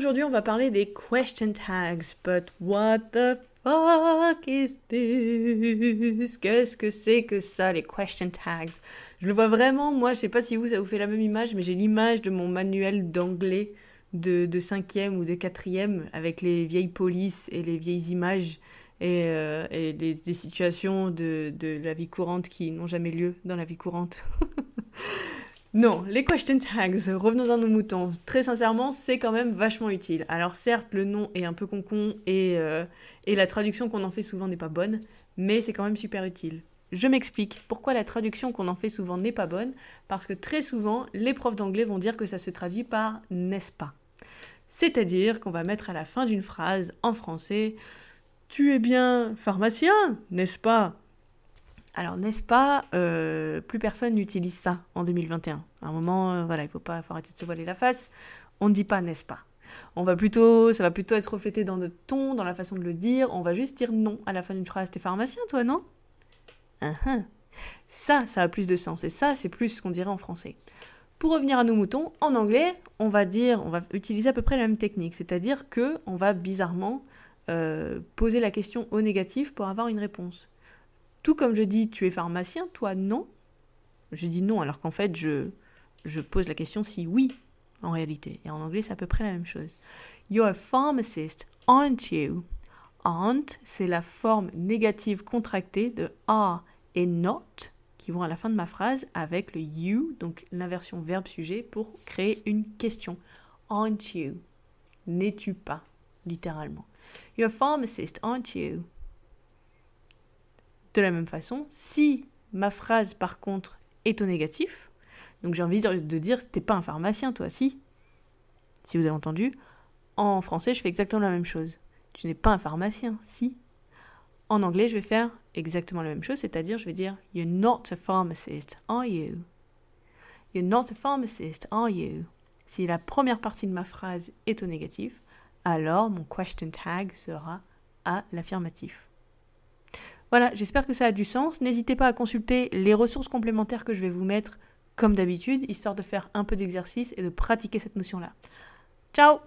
aujourd'hui on va parler des question tags. But what the fuck is this? Qu'est-ce que c'est que ça, les question tags? Je le vois vraiment, moi, je sais pas si vous, ça vous fait la même image, mais j'ai l'image de mon manuel d'anglais de, de cinquième ou de quatrième avec les vieilles polices et les vieilles images et, euh, des, situations de la vie courante qui n'ont jamais lieu dans la vie courante. Non, les question tags, revenons à nos moutons. Très sincèrement, c'est quand même vachement utile. Alors certes, le nom est un peu concon et, euh, et la traduction qu'on en fait souvent n'est pas bonne, mais c'est quand même super utile. Je m'explique pourquoi la traduction qu'on en fait souvent n'est pas bonne, parce que très souvent, les profs d'anglais vont dire que ça se traduit par n'est-ce pas. C'est-à-dire qu'on va mettre à la fin d'une phrase en français Tu es bien pharmacien, n'est-ce pas? Alors, n'est-ce pas, euh, plus personne n'utilise ça en 2021. À un moment, euh, voilà, il faut pas arrêter de se voiler la face. On ne dit pas n'est-ce pas? On va plutôt, ça va plutôt être reflété dans notre ton, dans la façon de le dire. On va juste dire non à la fin d'une phrase. T'es pharmacien, toi, non? Uh Ça, ça a plus de sens. Et ça, c'est plus ce qu'on dirait en français. Pour revenir à nos moutons, en anglais, on va dire, on va utiliser à peu près la même technique. C'est-à-dire que on va bizarrement euh, poser la question au négatif pour avoir une réponse. Tout comme je dis tu es pharmacien, toi non. Je dis non alors qu'en fait je, je pose la question si oui en réalité. Et en anglais c'est à peu près la même chose. You're a pharmacist, aren't you? Aren't, c'est la forme négative contractée de are et not qui vont à la fin de ma phrase avec le you, donc l'inversion verbe-sujet, pour créer une question. Aren't you? N'es-tu pas? Littéralement. You're a pharmacist, aren't you? De la même façon, si ma phrase par contre est au négatif, donc j'ai envie de dire t'es pas un pharmacien toi, si Si vous avez entendu, en français je fais exactement la même chose. Tu n'es pas un pharmacien, si En anglais je vais faire exactement la même chose, c'est-à-dire je vais dire You're not a pharmacist, are you? You're not a pharmacist, are you? Si la première partie de ma phrase est au négatif, alors mon question tag sera à l'affirmatif. Voilà, j'espère que ça a du sens. N'hésitez pas à consulter les ressources complémentaires que je vais vous mettre comme d'habitude, histoire de faire un peu d'exercice et de pratiquer cette notion-là. Ciao